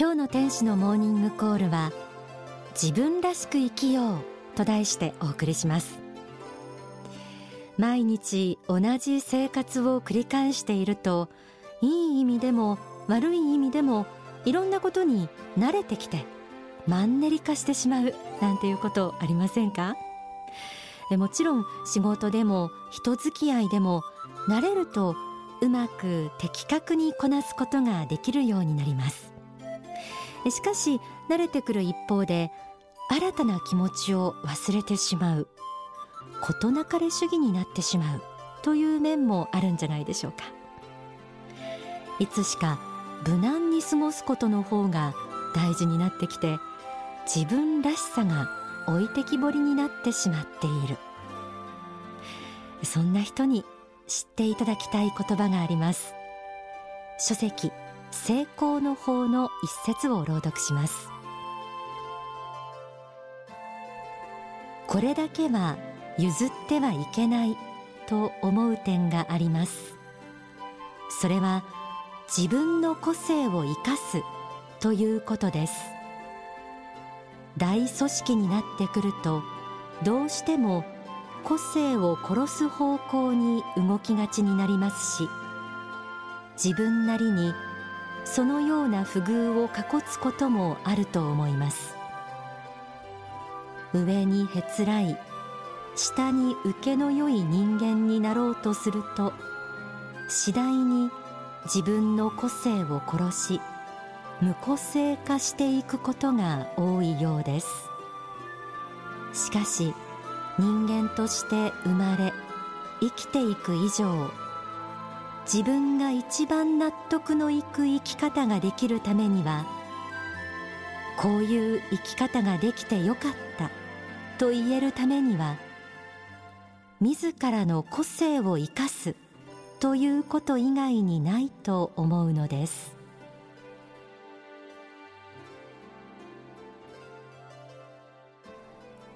今日の天使のモーニングコールは自分らしく生きようと題してお送りします。毎日同じ生活を繰り返しているといい意味でも悪い意味でもいろんなことに慣れてきてマンネリ化してしまうなんていうことありませんか？もちろん仕事でも人付き合いでも慣れるとうまく的確にこなすことができるようになります。しかし慣れてくる一方で新たな気持ちを忘れてしまう。事なかれ主義になってしまう。という面もあるんじゃないでしょうか。いつしか無難に過ごすことの方が大事になってきて自分らしさが置いてきぼりになってしまっている。そんな人に知っていただきたい言葉があります。書籍。成功の法の一節を朗読します。これだけは譲ってはいけないと思う点があります。それは自分の個性を生かすということです。大組織になってくるとどうしても個性を殺す方向に動きがちになりますし自分なりにそのような不遇をかこつこともあると思います。上にへつらい下に受けの良い人間になろうとすると次第に自分の個性を殺し無個性化していくことが多いようです。しかし人間として生まれ生きていく以上自分が一番納得のいく生き方ができるためにはこういう生き方ができてよかったと言えるためには自らの個性を生かすということ以外にないと思うのです。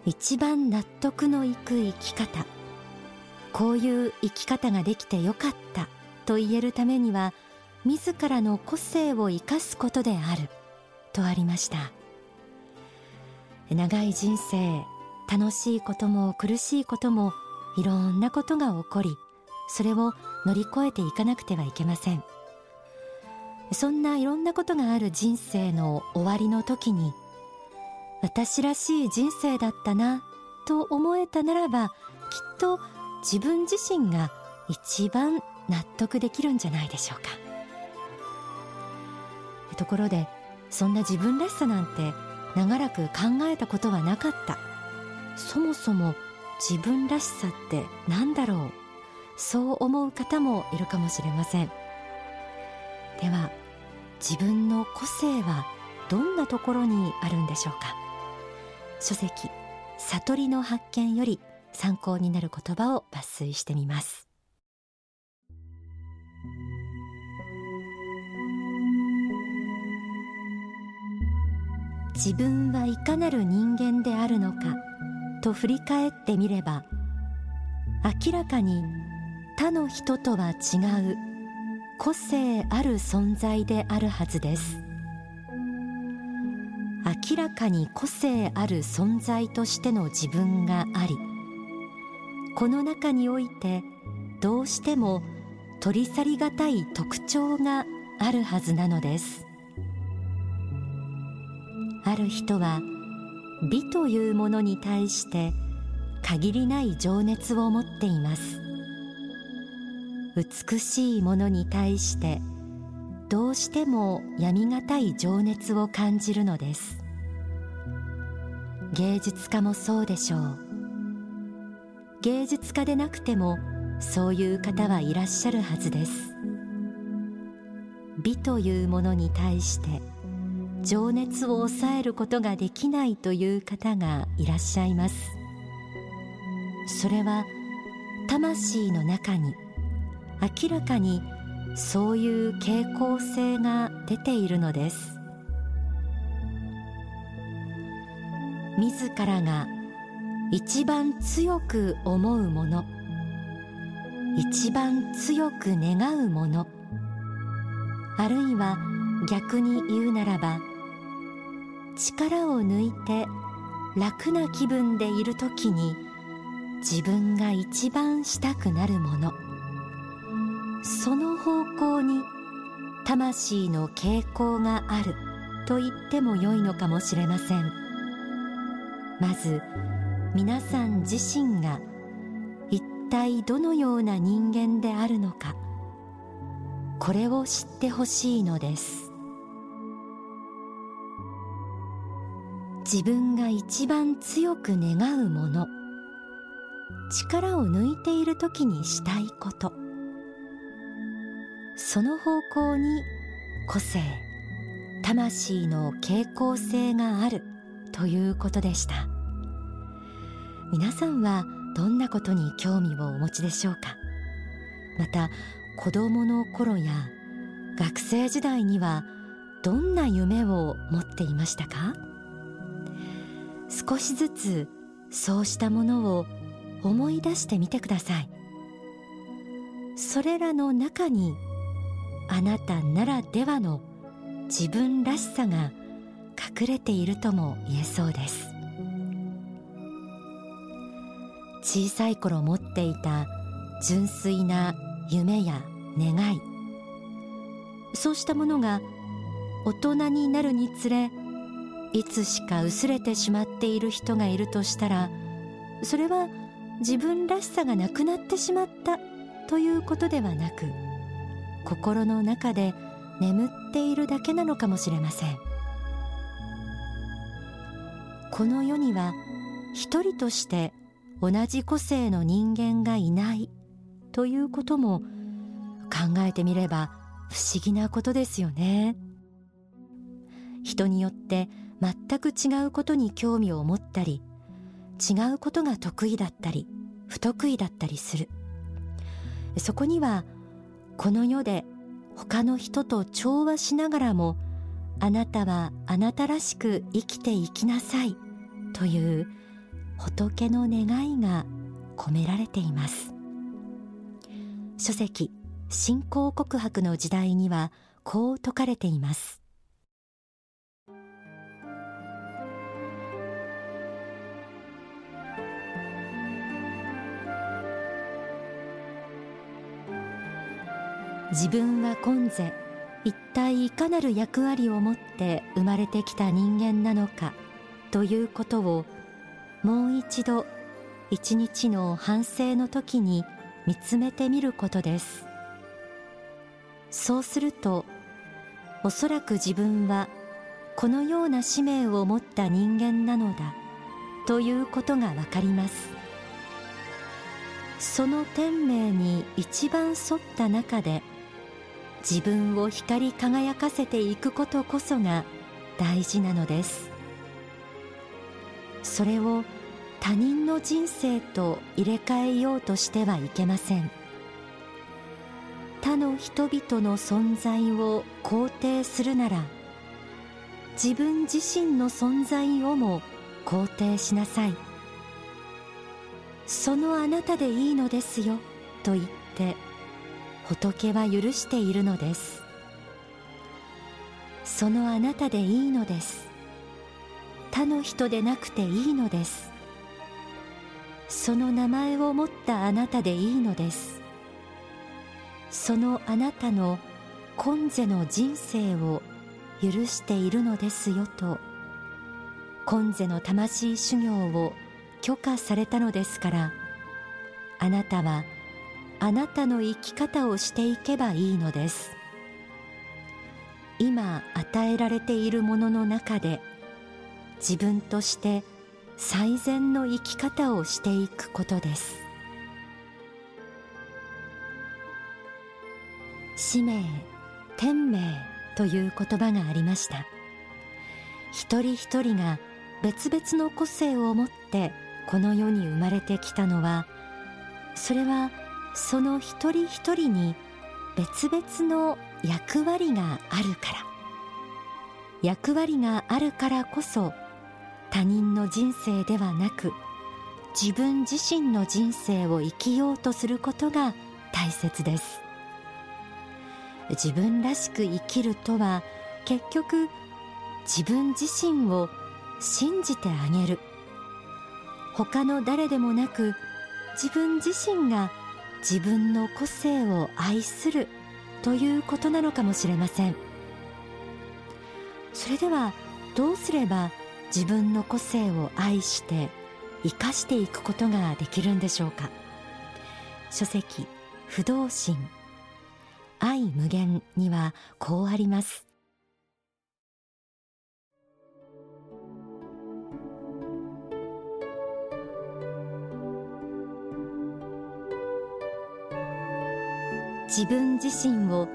一番納得のいく生き方こういう生き方ができてよかったと言えるためには自らの個性を生かすことであるとありました。長い人生楽しいことも苦しいこともいろんなことが起こりそれを乗り越えていかなくてはいけません。そんないろんなことがある人生の終わりの時に私らしい人生だったなと思えたならばきっと自分自身が一番納得できるんじゃないでしょうか。ところでそんな自分らしさなんて長らく考えたことはなかった。そもそも自分らしさって何だろう？そう思う方もいるかもしれません。では自分の個性はどんなところにあるんでしょうか？書籍悟りの発見より参考になる言葉を抜粋してみます。自分はいかなる人間であるのかと振り返ってみれば明らかに他の人とは違う個性ある存在であるはずです。明らかに個性ある存在としての自分がありこの中においてどうしても取り去りがたい特徴があるはずなのです。ある人は美というものに対して限りない情熱を持っています。美しいものに対してどうしても闇がたい情熱を感じるのです。芸術家もそうでしょう。芸術家でなくてもそういう方はいらっしゃるはずです。美というものに対して情熱を抑えることができないという方がいらっしゃいます。それは魂の中に明らかにそういう傾向性が出ているのです。自らが一番強く思うもの一番強く願うものあるいは逆に言うならば力を抜いて楽な気分でいる時に自分が一番したくなるもの。その方向に魂の傾向があると言っても良いのかもしれません。まず皆さん自身が一体どのような人間であるのかこれを知ってほしいのです。自分が一番強く願うもの。力を抜いている時にしたいこと。その方向に個性魂の傾向性があるということでした。皆さんはどんなことに興味をお持ちでしょうか？また子供の頃や学生時代にはどんな夢を持っていましたか？少しずつそうしたものを思い出してみてください。それらの中にあなたならではの自分らしさが隠れているとも言えそうです。小さい頃持っていた純粋な夢や願い。そうしたものが大人になるにつれいつしか薄れてしまっている人がいるとしたらそれは自分らしさがなくなってしまったということではなく心の中で眠っているだけなのかもしれません。この世には一人として同じ個性の人間がいないということも考えてみれば不思議なことですよね。人によって全く違うことに興味を持ったり違うことが得意だったり不得意だったりする。そこにはこの世で他の人と調和しながらもあなたはあなたらしく生きていきなさいという仏の願いが込められています。書籍信仰告白の時代にはこう説かれています。自分は今世一体いかなる役割を持って生まれてきた人間なのかということをもう一度一日の反省の時に見つめてみることです。そうするとおそらく自分はこのような使命を持った人間なのだということがわかります。その天命に一番沿った中で自分を光り輝かせていくことこそが大事なのです。それを他人の人生と入れ替えようとしてはいけません。他の人々の存在を肯定するなら自分自身の存在をも肯定しなさい。そのあなたでいいのですよと言って仏は許しているのです。そのあなたでいいのです。他の人でなくていいのです。その名前を持ったあなたでいいのです。そのあなたの今世の人生を許しているのですよと。今世の魂修行を許可されたのですからあなたはあなたの生き方をしていけばいいのです。今与えられているものの中で自分として最善の生き方をしていくことです。使命天命という言葉がありました。一人一人が別々の個性を持ってこの世に生まれてきたのはそれはその一人一人に別々の役割があるから。役割があるからこそ他人の人生ではなく自分自身の人生を生きようとすることが大切です。自分らしく生きるとは結局自分自身を信じてあげる。他の誰でもなく自分自身が自分の個性を愛するということなのかもしれません。それではどうすれば自分の個性を愛して生かしていくことができるんでしょうか？書籍不動心。愛無限にはこうあります。自分自身を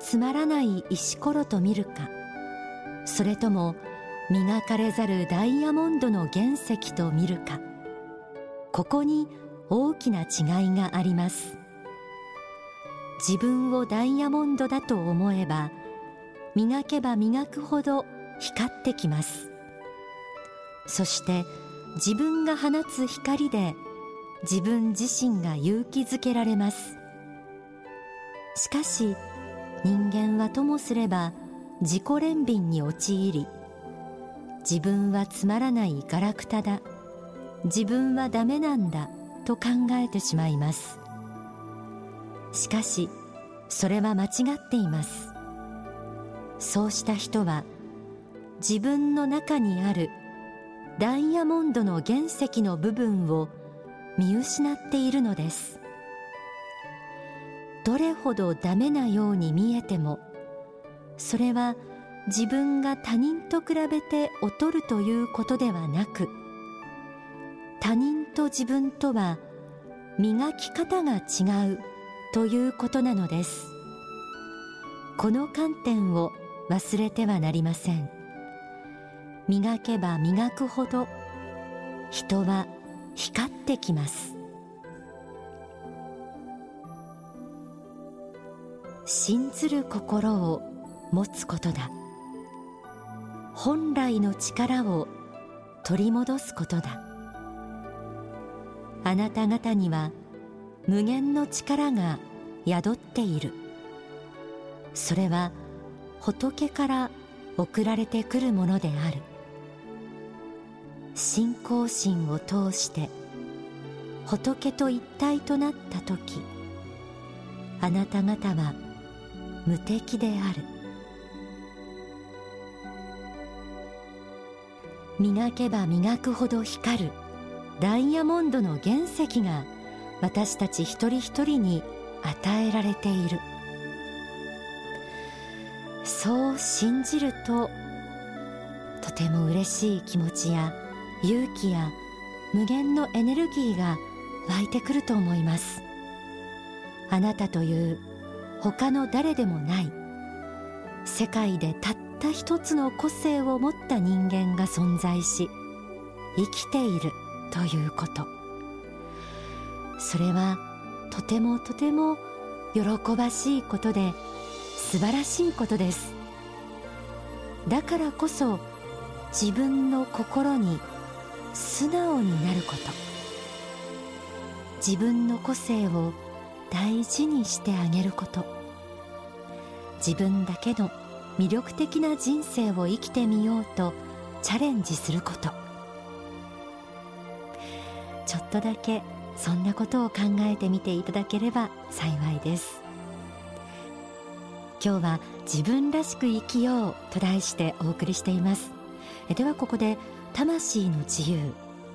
つまらない石ころと見るか。それとも磨かれざるダイヤモンドの原石と見るか。ここに大きな違いがあります。自分をダイヤモンドだと思えば磨けば磨くほど光ってきます。そして自分が放つ光で自分自身が勇気づけられます。しかし人間はともすれば自己憐憫に陥り自分はつまらないガラクタだ自分はダメなんだと考えてしまいます。しかしそれは間違っています。そうした人は自分の中にあるダイヤモンドの原石の部分を見失っているのです。どれほどダメなように見えてもそれは自分が他人と比べて劣るということではなく他人と自分とは磨き方が違うということなのです。この観点を忘れてはなりません。磨けば磨くほど人は光ってきます。信ずる心を持つことだ。本来の力を取り戻すことだ。あなた方には無限の力が宿っている。それは仏から送られてくるものである。信仰心を通して仏と一体となった時あなた方は無敵である。磨けば磨くほど光るダイヤモンドの原石が私たち一人一人に与えられている。そう信じるととても嬉しい気持ちや勇気や無限のエネルギーが湧いてくると思います。あなたという他の誰でもない。世界でたった一つの個性を持った人間が存在し生きているということ。それはとてもとても喜ばしいことで素晴らしいことです。だからこそ自分の心に素直になること。自分の個性を大事にしてあげること。自分だけの魅力的な人生を生きてみようとチャレンジすること。ちょっとだけそんなことを考えてみていただければ幸いです。今日は自分らしく生きようと題してお送りしています。ではここで魂の自由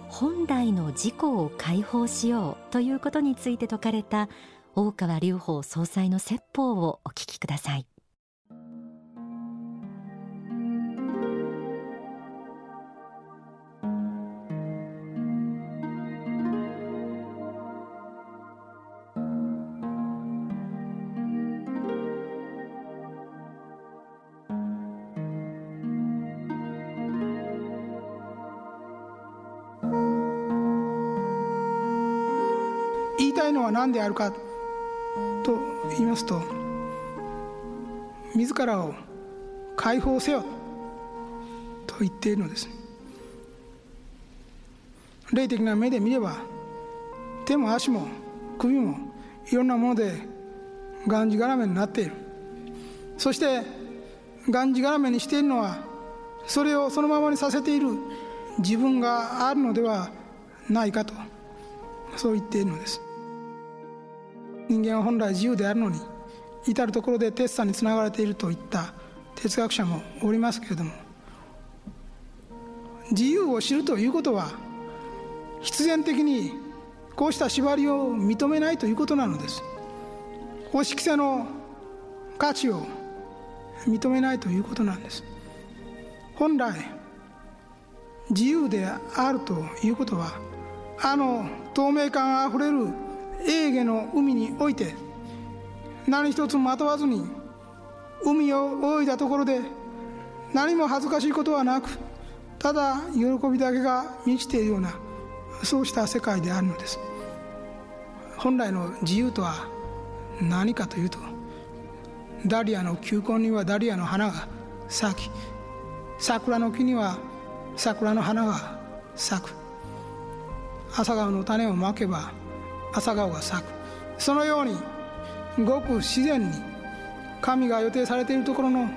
本来の自己を解放しようということについて説かれた大川隆法総裁の説法をお聞きください。言いたいのは何であるか。と言いますと自らを解放せよと言っているのです霊的な目で見れば手も足も首もいろんなものでがんじがらめになっている。そしてがんじがらめにしているのはそれをそのままにさせている自分があるのではないかとそう言っているのです。人間は本来自由であるのに至る所で哲さにつながれているといった哲学者もおりますけれども自由を知るということは必然的にこうした縛りを認めないということなのです。公式性の価値を認めないということなんです。本来自由であるということはあの透明感あふれる永下の海において何一つまとわずに海を泳いだところで何も恥ずかしいことはなくただ喜びだけが満ちているようなそうした世界であるのです。本来の自由とは何かというとダリアの球根にはダリアの花が咲き桜の木には桜の花が咲く。朝顔の種をまけば朝顔が咲く。そのようにごく自然に神が予定されているところの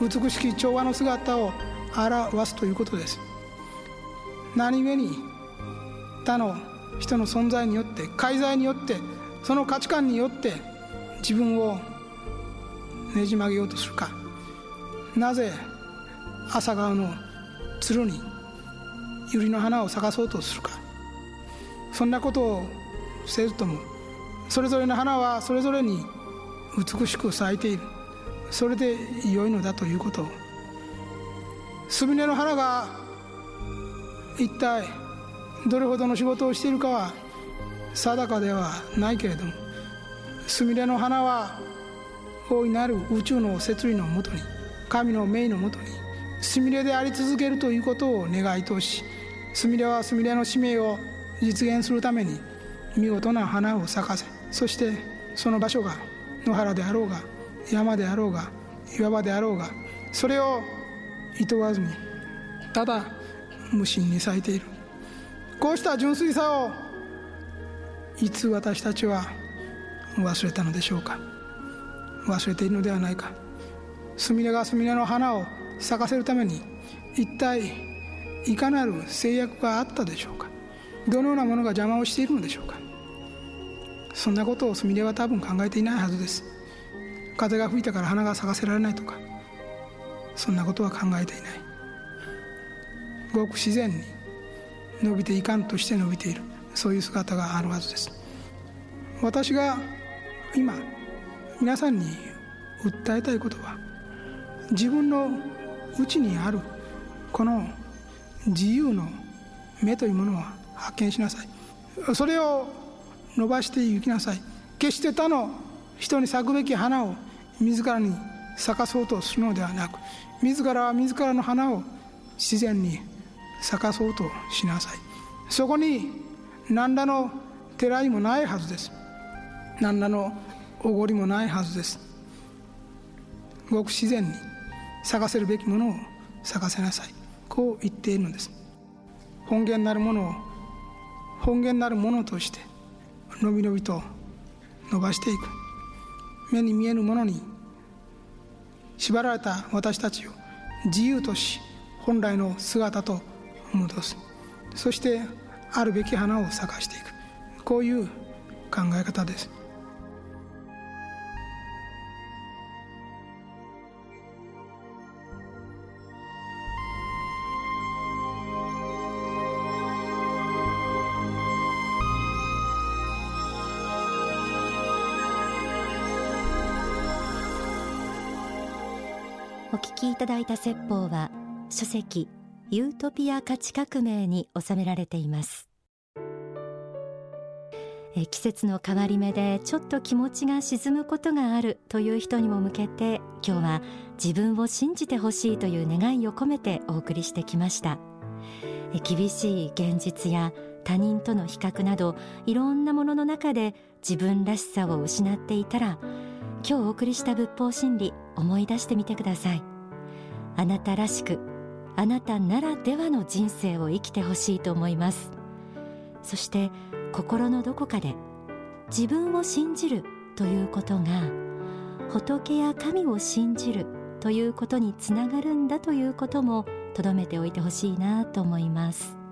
美しき調和の姿を表すということです。何故に他の人の存在によって介在によってその価値観によって自分をねじ曲げようとするか。なぜ朝顔のつるに百合の花を咲かそうとするか。そんなことをせずともそれぞれの花はそれぞれに美しく咲いている。それで良いのだということをスミレの花が一体どれほどの仕事をしている。かは定かではないけれどもスミレの花は大いなる。宇宙の摂理のもとに神の命のもとにすみれであり続ける。ということを願い通しすみれはすみれの使命を実現する。ために見事な花を咲かせそしてその場所が野原であろうが山であろうが岩場であろうがそれをいとわずにただ無心に咲いている。こうした純粋さをいつ私たちは忘れたのでしょうか。忘れているのではないか。すみれがすみれの花を咲かせるために一体いかなる制約があったでしょうか。どのようなものが邪魔をしているのでしょうか。そんなことをすみれは多分考えていないはずです。風が吹いたから花が咲かせられないとか。そんなことは考えていない。ごく自然に伸びていかんとして伸びている。そういう姿があるはずです。私が今皆さんに訴えたいことは自分の内にあるこの自由の目というものを発見しなさい。それを伸ばしていきなさい。決して他の人に咲くべき花を自らに咲かそうとするのではなく自らは自らの花を自然に咲かそうとしなさい。そこに何らのてらもないはずです。何らのおごりもないはずです。ごく自然に咲かせるべきものを咲かせなさい。こう言っているのです。本源なるものを本源なるものとしてのびのびと伸ばしていく。目に見えぬものに縛られた私たちを自由とし本来の姿と戻す。そしてあるべき花を咲かしていく。こういう考え方です。お聞きいただいた説法は書籍ユートピア価値革命に収められています。え季節の変わり目でちょっと気持ちが沈むことがあるという人にも向けて今日は自分を信じてほしいという願いを込めてお送りしてきました。え厳しい現実や他人との比較などいろんなものの中で自分らしさを失っていたら今日お送りした仏法真理思い出してみてください。あなたらしくあなたならではの人生を生きてほしいと思います。そして心のどこかで自分を信じるということが仏や神を信じるということにつながるんだということも留めておいてほしいなと思います。